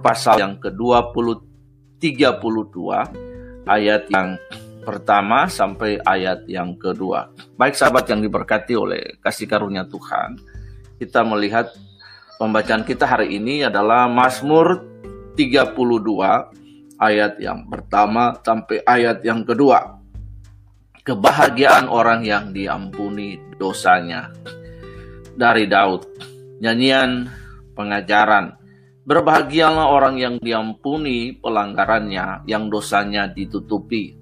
Pasal yang ke-20 32 ayat yang pertama sampai ayat yang kedua. Baik sahabat yang diberkati oleh kasih karunia Tuhan, kita melihat pembacaan kita hari ini adalah Mazmur 32 ayat yang pertama sampai ayat yang kedua. Kebahagiaan orang yang diampuni dosanya. Dari Daud. Nyanyian pengajaran Berbahagialah orang yang diampuni pelanggarannya, yang dosanya ditutupi.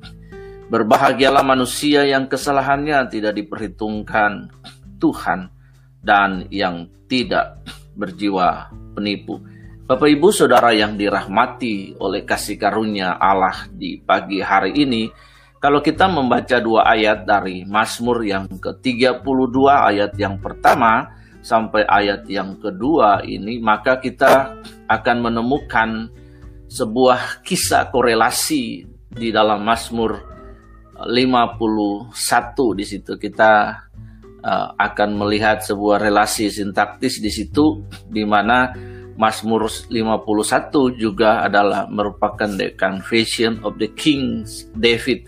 Berbahagialah manusia yang kesalahannya tidak diperhitungkan Tuhan dan yang tidak berjiwa penipu. Bapak Ibu Saudara yang dirahmati oleh kasih karunia Allah di pagi hari ini, kalau kita membaca dua ayat dari Mazmur yang ke-32 ayat yang pertama, sampai ayat yang kedua ini, maka kita akan menemukan sebuah kisah korelasi di dalam Mazmur 51 di situ kita uh, akan melihat sebuah relasi sintaktis di situ di mana Mazmur 51 juga adalah merupakan the confession of the kings David.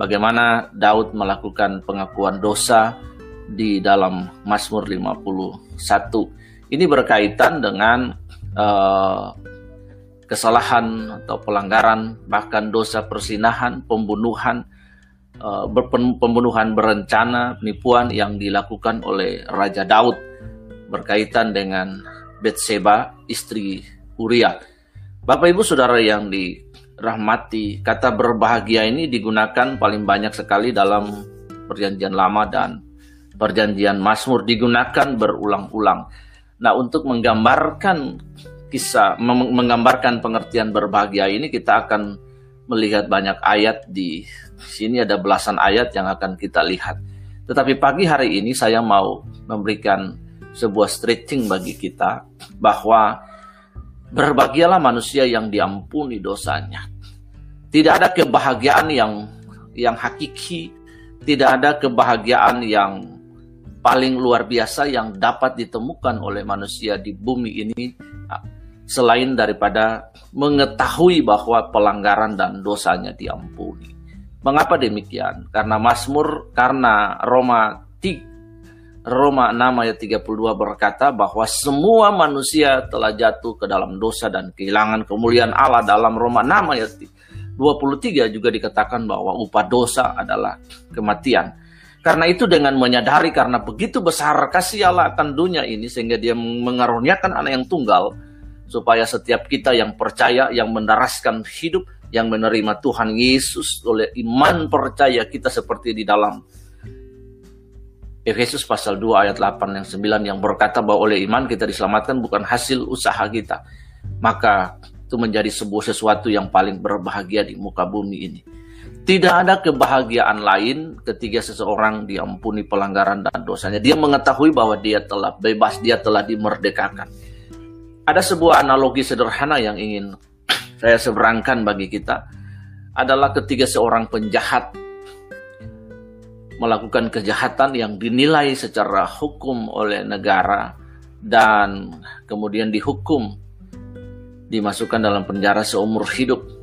Bagaimana Daud melakukan pengakuan dosa di dalam Mazmur 51. Ini berkaitan dengan uh, kesalahan atau pelanggaran, bahkan dosa persinahan, pembunuhan, uh, pembunuhan berencana, penipuan yang dilakukan oleh Raja Daud berkaitan dengan Betseba, istri Uria. Bapak Ibu Saudara yang dirahmati, kata berbahagia ini digunakan paling banyak sekali dalam Perjanjian Lama dan perjanjian Mazmur digunakan berulang-ulang. Nah, untuk menggambarkan kisah, menggambarkan pengertian berbahagia ini, kita akan melihat banyak ayat di sini ada belasan ayat yang akan kita lihat. Tetapi pagi hari ini saya mau memberikan sebuah stretching bagi kita bahwa berbahagialah manusia yang diampuni dosanya. Tidak ada kebahagiaan yang yang hakiki, tidak ada kebahagiaan yang paling luar biasa yang dapat ditemukan oleh manusia di bumi ini selain daripada mengetahui bahwa pelanggaran dan dosanya diampuni. Mengapa demikian? Karena Mazmur, karena Roma 3, Roma 6 ayat 32 berkata bahwa semua manusia telah jatuh ke dalam dosa dan kehilangan kemuliaan Allah dalam Roma 6 ayat 23 juga dikatakan bahwa upah dosa adalah kematian. Karena itu dengan menyadari karena begitu besar kasih Allah akan dunia ini sehingga dia mengaruniakan anak yang tunggal supaya setiap kita yang percaya yang mendaraskan hidup yang menerima Tuhan Yesus oleh iman percaya kita seperti di dalam Efesus pasal 2 ayat 8 yang 9 yang berkata bahwa oleh iman kita diselamatkan bukan hasil usaha kita. Maka itu menjadi sebuah sesuatu yang paling berbahagia di muka bumi ini. Tidak ada kebahagiaan lain ketika seseorang diampuni pelanggaran dan dosanya. Dia mengetahui bahwa dia telah bebas, dia telah dimerdekakan. Ada sebuah analogi sederhana yang ingin saya seberangkan bagi kita adalah ketika seorang penjahat melakukan kejahatan yang dinilai secara hukum oleh negara dan kemudian dihukum dimasukkan dalam penjara seumur hidup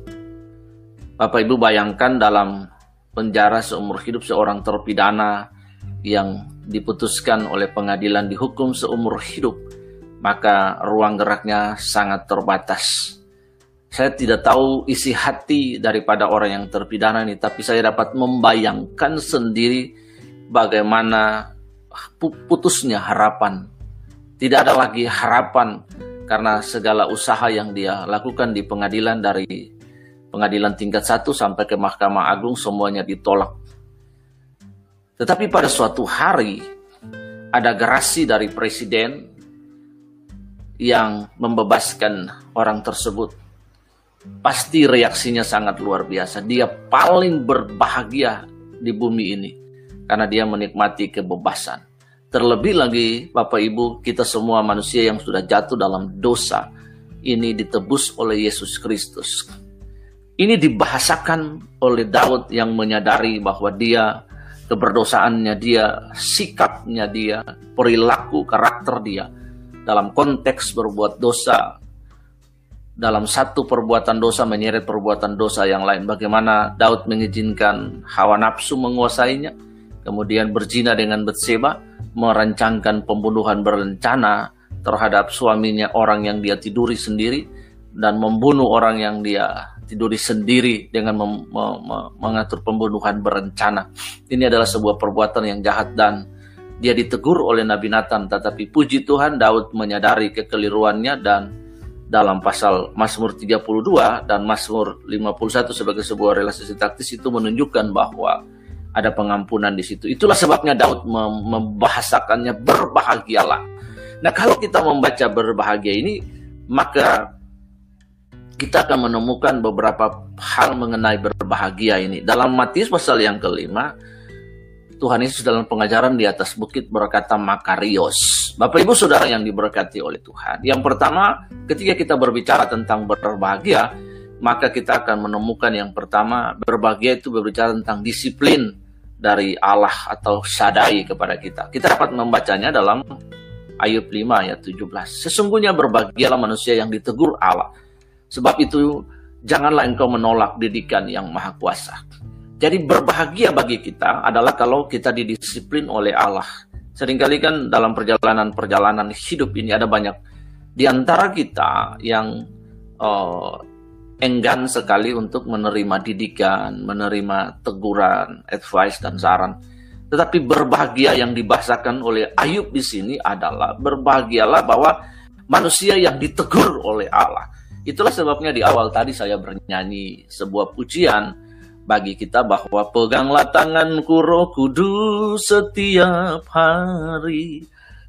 Bapak Ibu bayangkan dalam penjara seumur hidup seorang terpidana yang diputuskan oleh pengadilan dihukum seumur hidup, maka ruang geraknya sangat terbatas. Saya tidak tahu isi hati daripada orang yang terpidana ini, tapi saya dapat membayangkan sendiri bagaimana putusnya harapan. Tidak ada lagi harapan karena segala usaha yang dia lakukan di pengadilan dari pengadilan tingkat satu sampai ke Mahkamah Agung semuanya ditolak. Tetapi pada suatu hari ada gerasi dari presiden yang membebaskan orang tersebut. Pasti reaksinya sangat luar biasa. Dia paling berbahagia di bumi ini karena dia menikmati kebebasan. Terlebih lagi Bapak Ibu, kita semua manusia yang sudah jatuh dalam dosa ini ditebus oleh Yesus Kristus ini dibahasakan oleh Daud yang menyadari bahwa dia keberdosaannya dia, sikapnya dia, perilaku karakter dia dalam konteks berbuat dosa dalam satu perbuatan dosa menyeret perbuatan dosa yang lain. Bagaimana Daud mengizinkan hawa nafsu menguasainya, kemudian berzina dengan Betseba, merancangkan pembunuhan berencana terhadap suaminya orang yang dia tiduri sendiri dan membunuh orang yang dia tiduri sendiri dengan mem, me, me, mengatur pembunuhan berencana. Ini adalah sebuah perbuatan yang jahat dan dia ditegur oleh Nabi Nathan, tetapi puji Tuhan Daud menyadari kekeliruannya dan dalam pasal Mazmur 32 dan Mazmur 51 sebagai sebuah relasi taktis itu menunjukkan bahwa ada pengampunan di situ. Itulah sebabnya Daud membahasakannya berbahagialah. Nah, kalau kita membaca berbahagia ini, maka kita akan menemukan beberapa hal mengenai berbahagia ini. Dalam Matius pasal yang kelima, Tuhan Yesus dalam pengajaran di atas bukit berkata Makarios. Bapak Ibu Saudara yang diberkati oleh Tuhan. Yang pertama, ketika kita berbicara tentang berbahagia, maka kita akan menemukan yang pertama, berbahagia itu berbicara tentang disiplin dari Allah atau sadai kepada kita. Kita dapat membacanya dalam Ayub 5 ayat 17. Sesungguhnya berbahagialah manusia yang ditegur Allah. Sebab itu janganlah engkau menolak didikan yang maha kuasa. Jadi berbahagia bagi kita adalah kalau kita didisiplin oleh Allah. Seringkali kan dalam perjalanan-perjalanan hidup ini ada banyak di antara kita yang uh, enggan sekali untuk menerima didikan, menerima teguran, advice dan saran. Tetapi berbahagia yang dibahasakan oleh Ayub di sini adalah berbahagialah bahwa manusia yang ditegur oleh Allah. Itulah sebabnya di awal tadi saya bernyanyi sebuah pujian bagi kita bahwa peganglah tanganku roh kudus setiap hari.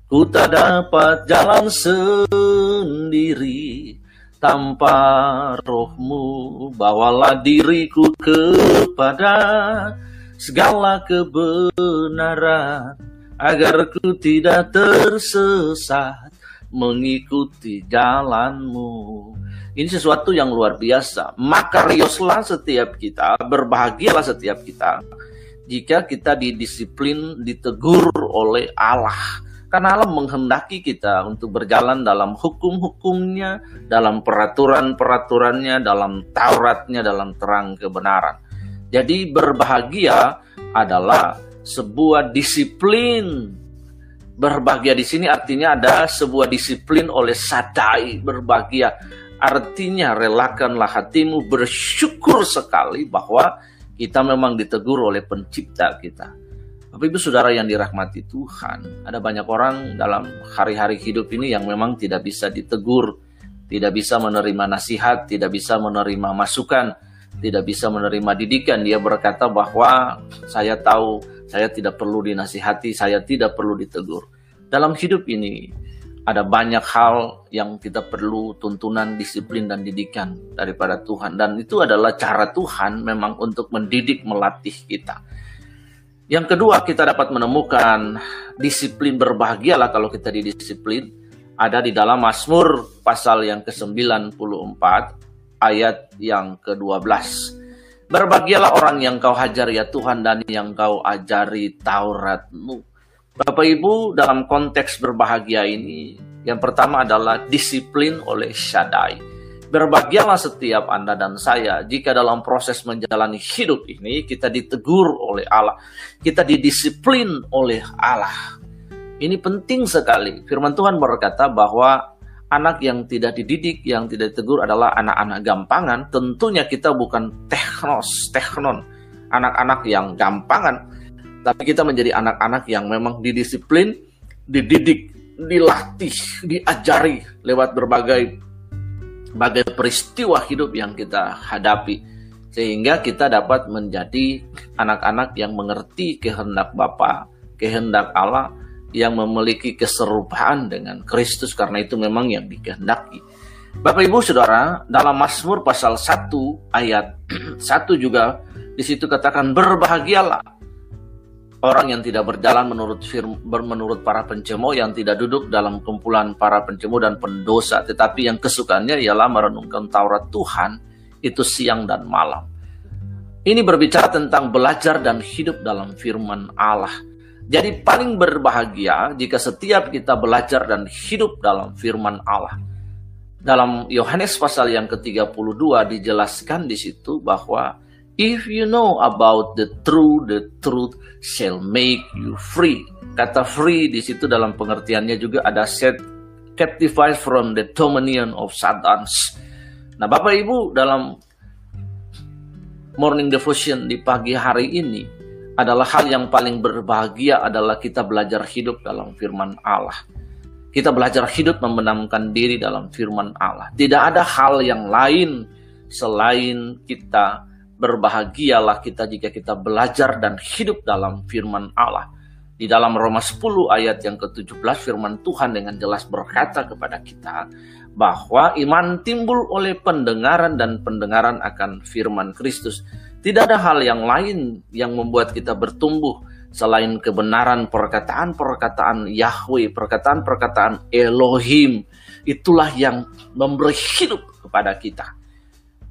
Ku tak dapat jalan sendiri tanpa rohmu. Bawalah diriku kepada segala kebenaran agar ku tidak tersesat mengikuti jalanmu. Ini sesuatu yang luar biasa. Makarioslah setiap kita, berbahagialah setiap kita jika kita didisiplin, ditegur oleh Allah. Karena Allah menghendaki kita untuk berjalan dalam hukum-hukumnya, dalam peraturan-peraturannya, dalam Tauratnya, dalam terang kebenaran. Jadi berbahagia adalah sebuah disiplin. Berbahagia di sini artinya ada sebuah disiplin oleh sadai berbahagia Artinya relakanlah hatimu bersyukur sekali bahwa kita memang ditegur oleh pencipta kita. Bapak Ibu Saudara yang dirahmati Tuhan, ada banyak orang dalam hari-hari hidup ini yang memang tidak bisa ditegur, tidak bisa menerima nasihat, tidak bisa menerima masukan, tidak bisa menerima didikan. Dia berkata bahwa saya tahu saya tidak perlu dinasihati, saya tidak perlu ditegur. Dalam hidup ini, ada banyak hal yang kita perlu tuntunan, disiplin, dan didikan daripada Tuhan. Dan itu adalah cara Tuhan memang untuk mendidik, melatih kita. Yang kedua, kita dapat menemukan disiplin berbahagialah kalau kita didisiplin. Ada di dalam Mazmur pasal yang ke-94 ayat yang ke-12. Berbahagialah orang yang kau hajar ya Tuhan dan yang kau ajari Tauratmu Bapak Ibu dalam konteks berbahagia ini, yang pertama adalah disiplin oleh Shaddai. Berbahagialah setiap Anda dan saya jika dalam proses menjalani hidup ini kita ditegur oleh Allah, kita didisiplin oleh Allah. Ini penting sekali. Firman Tuhan berkata bahwa anak yang tidak dididik, yang tidak ditegur adalah anak-anak gampangan. Tentunya kita bukan teknos, teknon, anak-anak yang gampangan tapi kita menjadi anak-anak yang memang didisiplin, dididik, dilatih, diajari lewat berbagai bagai peristiwa hidup yang kita hadapi sehingga kita dapat menjadi anak-anak yang mengerti kehendak Bapa, kehendak Allah yang memiliki keserupaan dengan Kristus karena itu memang yang dikehendaki. Bapak Ibu Saudara, dalam Mazmur pasal 1 ayat 1 juga di situ katakan berbahagialah orang yang tidak berjalan menurut firm, menurut para pencemo yang tidak duduk dalam kumpulan para pencemo dan pendosa. Tetapi yang kesukaannya ialah merenungkan Taurat Tuhan itu siang dan malam. Ini berbicara tentang belajar dan hidup dalam firman Allah. Jadi paling berbahagia jika setiap kita belajar dan hidup dalam firman Allah. Dalam Yohanes pasal yang ke-32 dijelaskan di situ bahwa if you know about the truth, the truth shall make you free. Kata free di situ dalam pengertiannya juga ada set captified from the dominion of Satan. Nah, Bapak Ibu dalam morning devotion di pagi hari ini adalah hal yang paling berbahagia adalah kita belajar hidup dalam firman Allah. Kita belajar hidup membenamkan diri dalam firman Allah. Tidak ada hal yang lain selain kita berbahagialah kita jika kita belajar dan hidup dalam firman Allah. Di dalam Roma 10 ayat yang ke-17 firman Tuhan dengan jelas berkata kepada kita bahwa iman timbul oleh pendengaran dan pendengaran akan firman Kristus. Tidak ada hal yang lain yang membuat kita bertumbuh selain kebenaran perkataan-perkataan Yahweh, perkataan-perkataan Elohim, itulah yang memberi hidup kepada kita.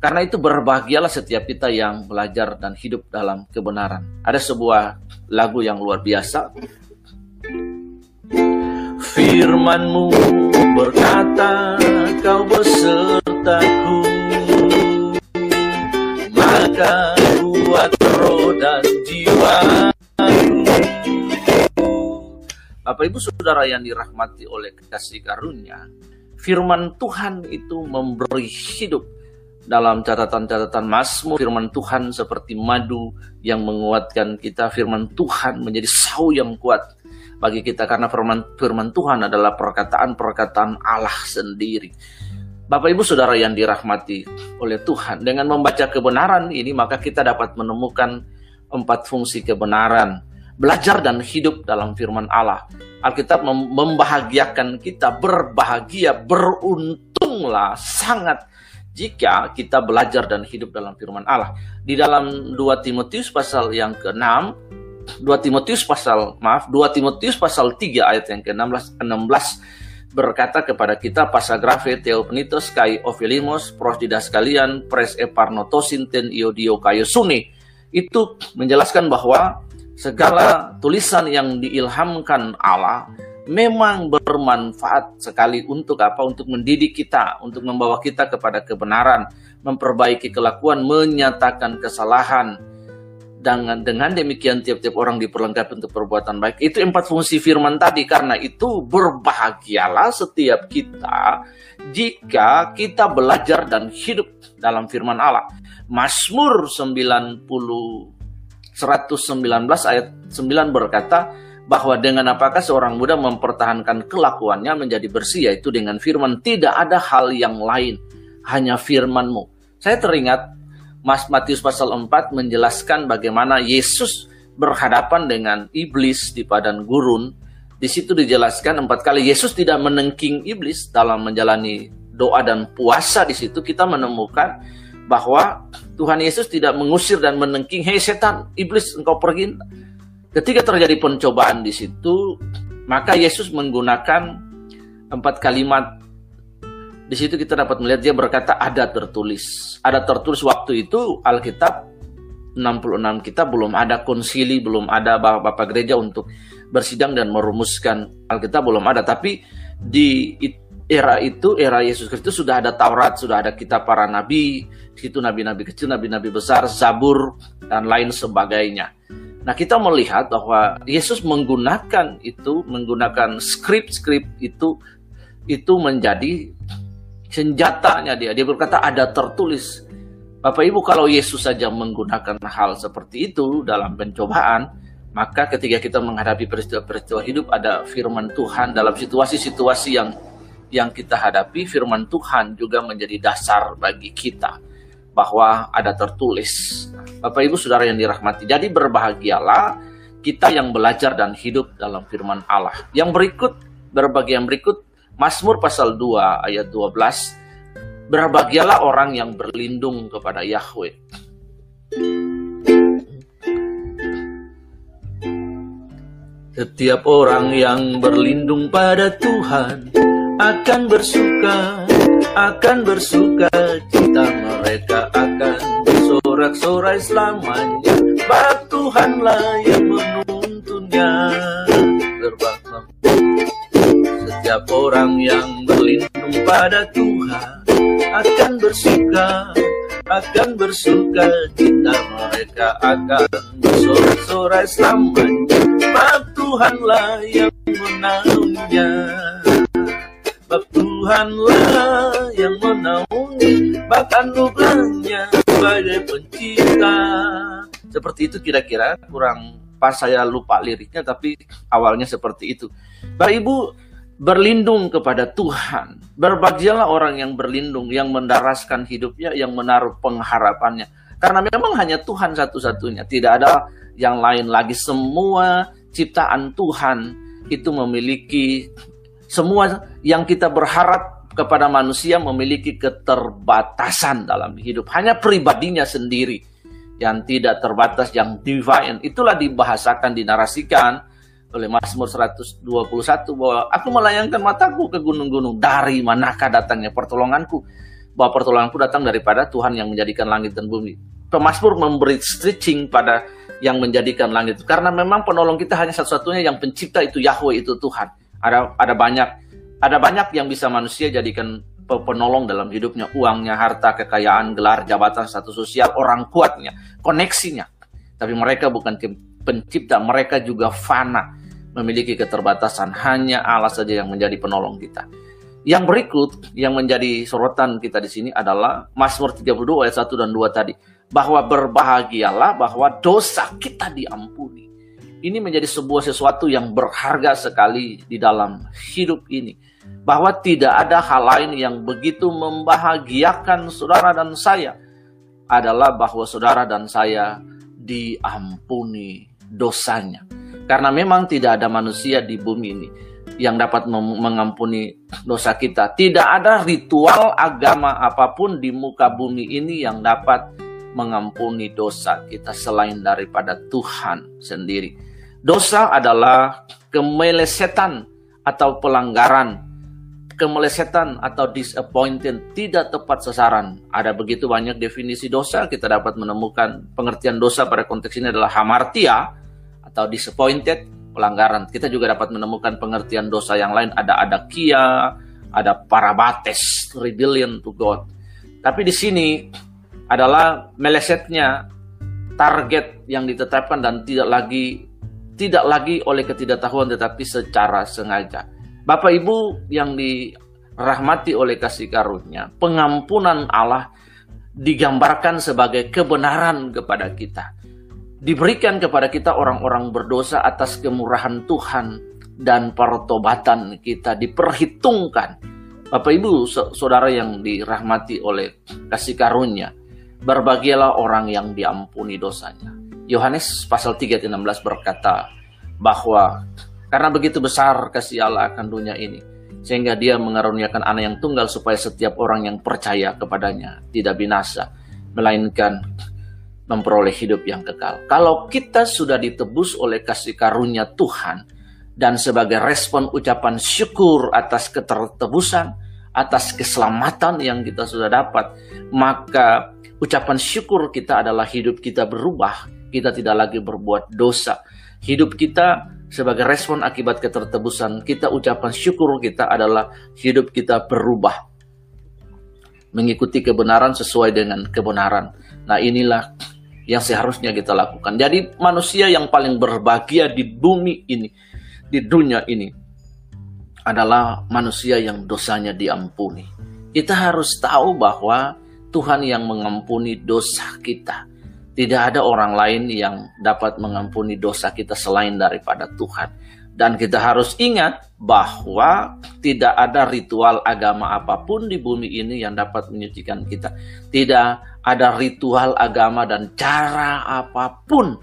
Karena itu berbahagialah setiap kita yang belajar dan hidup dalam kebenaran. Ada sebuah lagu yang luar biasa. Firmanmu berkata kau besertaku Maka buat roh dan jiwa Bapak Ibu Saudara yang dirahmati oleh kasih karunia, firman Tuhan itu memberi hidup dalam catatan-catatan Mazmur firman Tuhan seperti madu yang menguatkan kita firman Tuhan menjadi sau yang kuat bagi kita karena firman firman Tuhan adalah perkataan-perkataan Allah sendiri. Bapak Ibu Saudara yang dirahmati oleh Tuhan, dengan membaca kebenaran ini maka kita dapat menemukan empat fungsi kebenaran belajar dan hidup dalam firman Allah. Alkitab membahagiakan kita, berbahagia, beruntunglah sangat jika kita belajar dan hidup dalam firman Allah. Di dalam 2 Timotius pasal yang ke-6, 2 Timotius pasal maaf, 2 Timotius pasal 3 ayat yang ke-16 16 berkata kepada kita pasagrafe Theopenitos kai Ophilimos pros sekalian pres eparnotosin ten iodio kayo suni itu menjelaskan bahwa segala tulisan yang diilhamkan Allah memang bermanfaat sekali untuk apa? Untuk mendidik kita, untuk membawa kita kepada kebenaran, memperbaiki kelakuan, menyatakan kesalahan. Dengan dengan demikian tiap-tiap orang diperlengkapi untuk perbuatan baik. Itu empat fungsi firman tadi. Karena itu berbahagialah setiap kita jika kita belajar dan hidup dalam firman Allah. Mazmur 90 119 ayat 9 berkata bahwa dengan apakah seorang muda mempertahankan kelakuannya menjadi bersih yaitu dengan firman tidak ada hal yang lain hanya firmanmu. Saya teringat Mas Matius pasal 4 menjelaskan bagaimana Yesus berhadapan dengan iblis di padang gurun. Di situ dijelaskan empat kali Yesus tidak menengking iblis dalam menjalani doa dan puasa di situ kita menemukan bahwa Tuhan Yesus tidak mengusir dan menengking, hei setan, iblis engkau pergi. Ketika terjadi pencobaan di situ, maka Yesus menggunakan empat kalimat. Di situ kita dapat melihat dia berkata ada tertulis. Ada tertulis waktu itu Alkitab 66 kita belum ada konsili, belum ada bapak-bapak gereja untuk bersidang dan merumuskan Alkitab belum ada. Tapi di era itu, era Yesus Kristus sudah ada Taurat, sudah ada kitab para nabi, situ nabi-nabi kecil, nabi-nabi besar, Zabur dan lain sebagainya. Nah, kita melihat bahwa Yesus menggunakan itu, menggunakan skrip-skrip itu itu menjadi senjatanya dia. Dia berkata ada tertulis. Bapak Ibu kalau Yesus saja menggunakan hal seperti itu dalam pencobaan, maka ketika kita menghadapi peristiwa-peristiwa hidup ada firman Tuhan dalam situasi-situasi yang yang kita hadapi, firman Tuhan juga menjadi dasar bagi kita bahwa ada tertulis. Bapak Ibu Saudara yang dirahmati, jadi berbahagialah kita yang belajar dan hidup dalam firman Allah. Yang berikut, berbagai yang berikut, Mazmur pasal 2 ayat 12, berbahagialah orang yang berlindung kepada Yahweh. Setiap orang yang berlindung pada Tuhan akan bersuka, akan bersuka cita mereka akan bersorak-sorai selamanya. Bak Tuhanlah yang menuntunnya. Berbakti setiap orang yang berlindung pada Tuhan akan bersuka, akan bersuka cita mereka akan bersorak-sorai selamanya. Sebab Tuhanlah yang menaungnya. Sebab Tuhanlah yang menaungi bahkan nubuatnya sebagai pencipta. Seperti itu kira-kira kurang pas saya lupa liriknya tapi awalnya seperti itu. Bapak Ibu berlindung kepada Tuhan. Berbahagialah orang yang berlindung, yang mendaraskan hidupnya, yang menaruh pengharapannya. Karena memang hanya Tuhan satu-satunya, tidak ada yang lain lagi. Semua ciptaan Tuhan itu memiliki semua yang kita berharap kepada manusia memiliki keterbatasan dalam hidup. Hanya pribadinya sendiri yang tidak terbatas, yang divine. Itulah dibahasakan, dinarasikan oleh Mazmur 121 bahwa aku melayangkan mataku ke gunung-gunung. Dari manakah datangnya pertolonganku? Bahwa pertolonganku datang daripada Tuhan yang menjadikan langit dan bumi. Pemasmur memberi stretching pada yang menjadikan langit. Karena memang penolong kita hanya satu-satunya yang pencipta itu Yahweh, itu Tuhan. Ada ada banyak ada banyak yang bisa manusia jadikan penolong dalam hidupnya, uangnya, harta, kekayaan, gelar, jabatan, status sosial, orang kuatnya, koneksinya. Tapi mereka bukan pencipta, mereka juga fana, memiliki keterbatasan. Hanya Allah saja yang menjadi penolong kita. Yang berikut yang menjadi sorotan kita di sini adalah Mazmur 32 ayat 1 dan 2 tadi. Bahwa berbahagialah bahwa dosa kita diampuni. Ini menjadi sebuah sesuatu yang berharga sekali di dalam hidup ini bahwa tidak ada hal lain yang begitu membahagiakan saudara dan saya adalah bahwa saudara dan saya diampuni dosanya. Karena memang tidak ada manusia di bumi ini yang dapat mengampuni dosa kita. Tidak ada ritual agama apa pun di muka bumi ini yang dapat mengampuni dosa kita selain daripada Tuhan sendiri. Dosa adalah kemelesetan atau pelanggaran kemelesetan atau disappointed, tidak tepat sasaran. Ada begitu banyak definisi dosa, kita dapat menemukan pengertian dosa pada konteks ini adalah hamartia atau disappointed, pelanggaran. Kita juga dapat menemukan pengertian dosa yang lain, ada ada kia, ada parabates, rebellion to God. Tapi di sini adalah melesetnya target yang ditetapkan dan tidak lagi tidak lagi oleh ketidaktahuan tetapi secara sengaja Bapak Ibu yang dirahmati oleh kasih karunia, pengampunan Allah digambarkan sebagai kebenaran kepada kita. Diberikan kepada kita orang-orang berdosa atas kemurahan Tuhan dan pertobatan kita diperhitungkan. Bapak Ibu, saudara yang dirahmati oleh kasih karunia, berbahagialah orang yang diampuni dosanya. Yohanes pasal 3 16 berkata bahwa karena begitu besar kasih Allah akan dunia ini, sehingga dia mengaruniakan anak yang tunggal supaya setiap orang yang percaya kepadanya tidak binasa, melainkan memperoleh hidup yang kekal. Kalau kita sudah ditebus oleh kasih karunia Tuhan, dan sebagai respon ucapan syukur atas ketertebusan, atas keselamatan yang kita sudah dapat, maka ucapan syukur kita adalah hidup kita berubah, kita tidak lagi berbuat dosa. Hidup kita sebagai respon akibat ketertebusan kita ucapan syukur kita adalah hidup kita berubah mengikuti kebenaran sesuai dengan kebenaran. Nah, inilah yang seharusnya kita lakukan. Jadi manusia yang paling berbahagia di bumi ini, di dunia ini adalah manusia yang dosanya diampuni. Kita harus tahu bahwa Tuhan yang mengampuni dosa kita. Tidak ada orang lain yang dapat mengampuni dosa kita selain daripada Tuhan. Dan kita harus ingat bahwa tidak ada ritual agama apa pun di bumi ini yang dapat menyucikan kita. Tidak ada ritual agama dan cara apa pun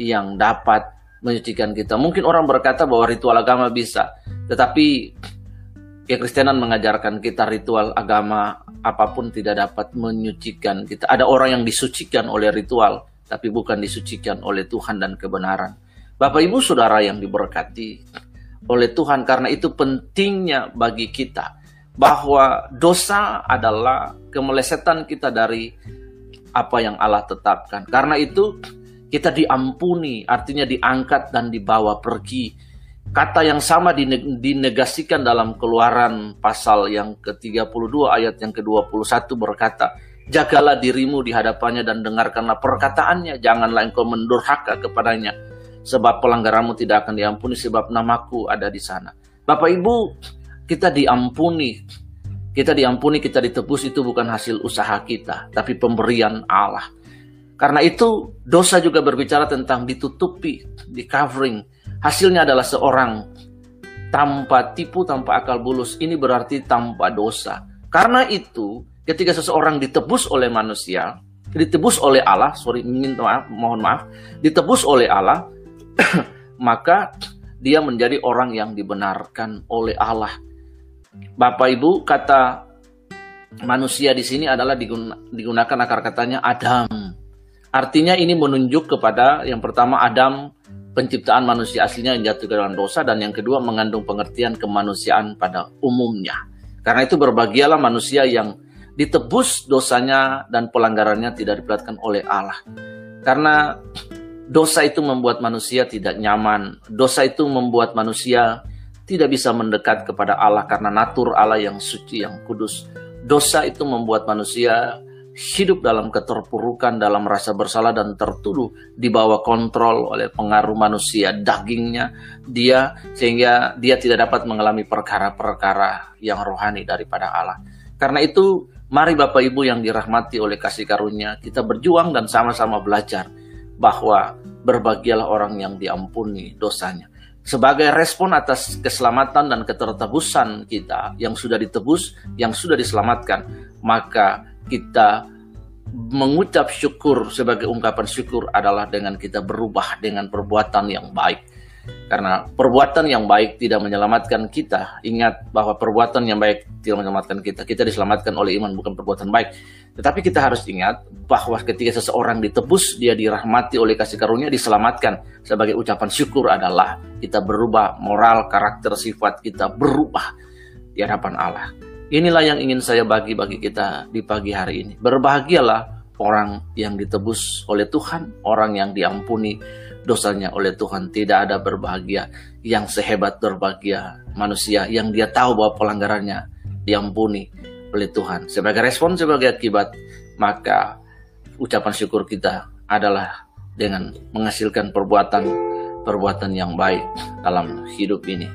yang dapat menyucikan kita. Mungkin orang berkata bahwa ritual agama bisa, tetapi kekristenan mengajarkan kita ritual agama apa pun tidak dapat menyucikan kita. Ada orang yang disucikan oleh ritual, tapi bukan disucikan oleh Tuhan dan kebenaran. Bapak Ibu Saudara yang diberkati oleh Tuhan karena itu pentingnya bagi kita bahwa dosa adalah kemelesetan kita dari apa yang Allah tetapkan. Karena itu kita diampuni, artinya diangkat dan dibawa pergi kata yang sama dinegasikan dalam keluaran pasal yang ke-32 ayat yang ke-21 berkata, Jagalah dirimu di hadapannya dan dengarkanlah perkataannya, janganlah engkau mendurhaka kepadanya, sebab pelanggaranmu tidak akan diampuni sebab namaku ada di sana. Bapak Ibu, kita diampuni. Kita diampuni, kita ditebus itu bukan hasil usaha kita, tapi pemberian Allah. Karena itu dosa juga berbicara tentang ditutupi, di covering. Hasilnya adalah seorang tanpa tipu, tanpa akal bulus. Ini berarti tanpa dosa. Karena itu ketika seseorang ditebus oleh manusia, ditebus oleh Allah, sorry, minta maaf, mohon maaf, ditebus oleh Allah, maka dia menjadi orang yang dibenarkan oleh Allah. Bapak Ibu, kata manusia di sini adalah digunakan akar katanya Adam. Artinya ini menunjuk kepada yang pertama Adam penciptaan manusia aslinya yang jatuh ke dalam dosa dan yang kedua mengandung pengertian kemanusiaan pada umumnya. Karena itu berbahagialah manusia yang ditebus dosanya dan pelanggarannya tidak diperlihatkan oleh Allah. Karena dosa itu membuat manusia tidak nyaman, dosa itu membuat manusia tidak bisa mendekat kepada Allah karena natur Allah yang suci, yang kudus. Dosa itu membuat manusia hidup dalam keterpurukan, dalam rasa bersalah dan tertuduh di bawah kontrol oleh pengaruh manusia dagingnya dia sehingga dia tidak dapat mengalami perkara-perkara yang rohani daripada Allah. Karena itu Mari Bapak Ibu yang dirahmati oleh kasih karunia, kita berjuang dan sama-sama belajar bahwa berbahagialah orang yang diampuni dosanya. Sebagai respon atas keselamatan dan ketertebusan kita yang sudah ditebus, yang sudah diselamatkan, maka kita mengucap syukur sebagai ungkapan syukur adalah dengan kita berubah dengan perbuatan yang baik karena perbuatan yang baik tidak menyelamatkan kita. Ingat bahwa perbuatan yang baik tidak menyelamatkan kita. Kita diselamatkan oleh iman bukan perbuatan baik. Tetapi kita harus ingat bahwa ketika seseorang ditebus, dia dirahmati oleh kasih karunia, diselamatkan. Sebagai ucapan syukur adalah kita berubah moral, karakter, sifat kita berubah di hadapan Allah. Inilah yang ingin saya bagi bagi kita di pagi hari ini. Berbahagialah orang yang ditebus oleh Tuhan, orang yang diampuni dosanya oleh Tuhan. Tidak ada berbahagia yang sehebat berbahagia manusia yang dia tahu bahwa pelanggarannya diampuni oleh Tuhan. Sebagai respon, sebagai akibat, maka ucapan syukur kita adalah dengan menghasilkan perbuatan perbuatan yang baik dalam hidup ini.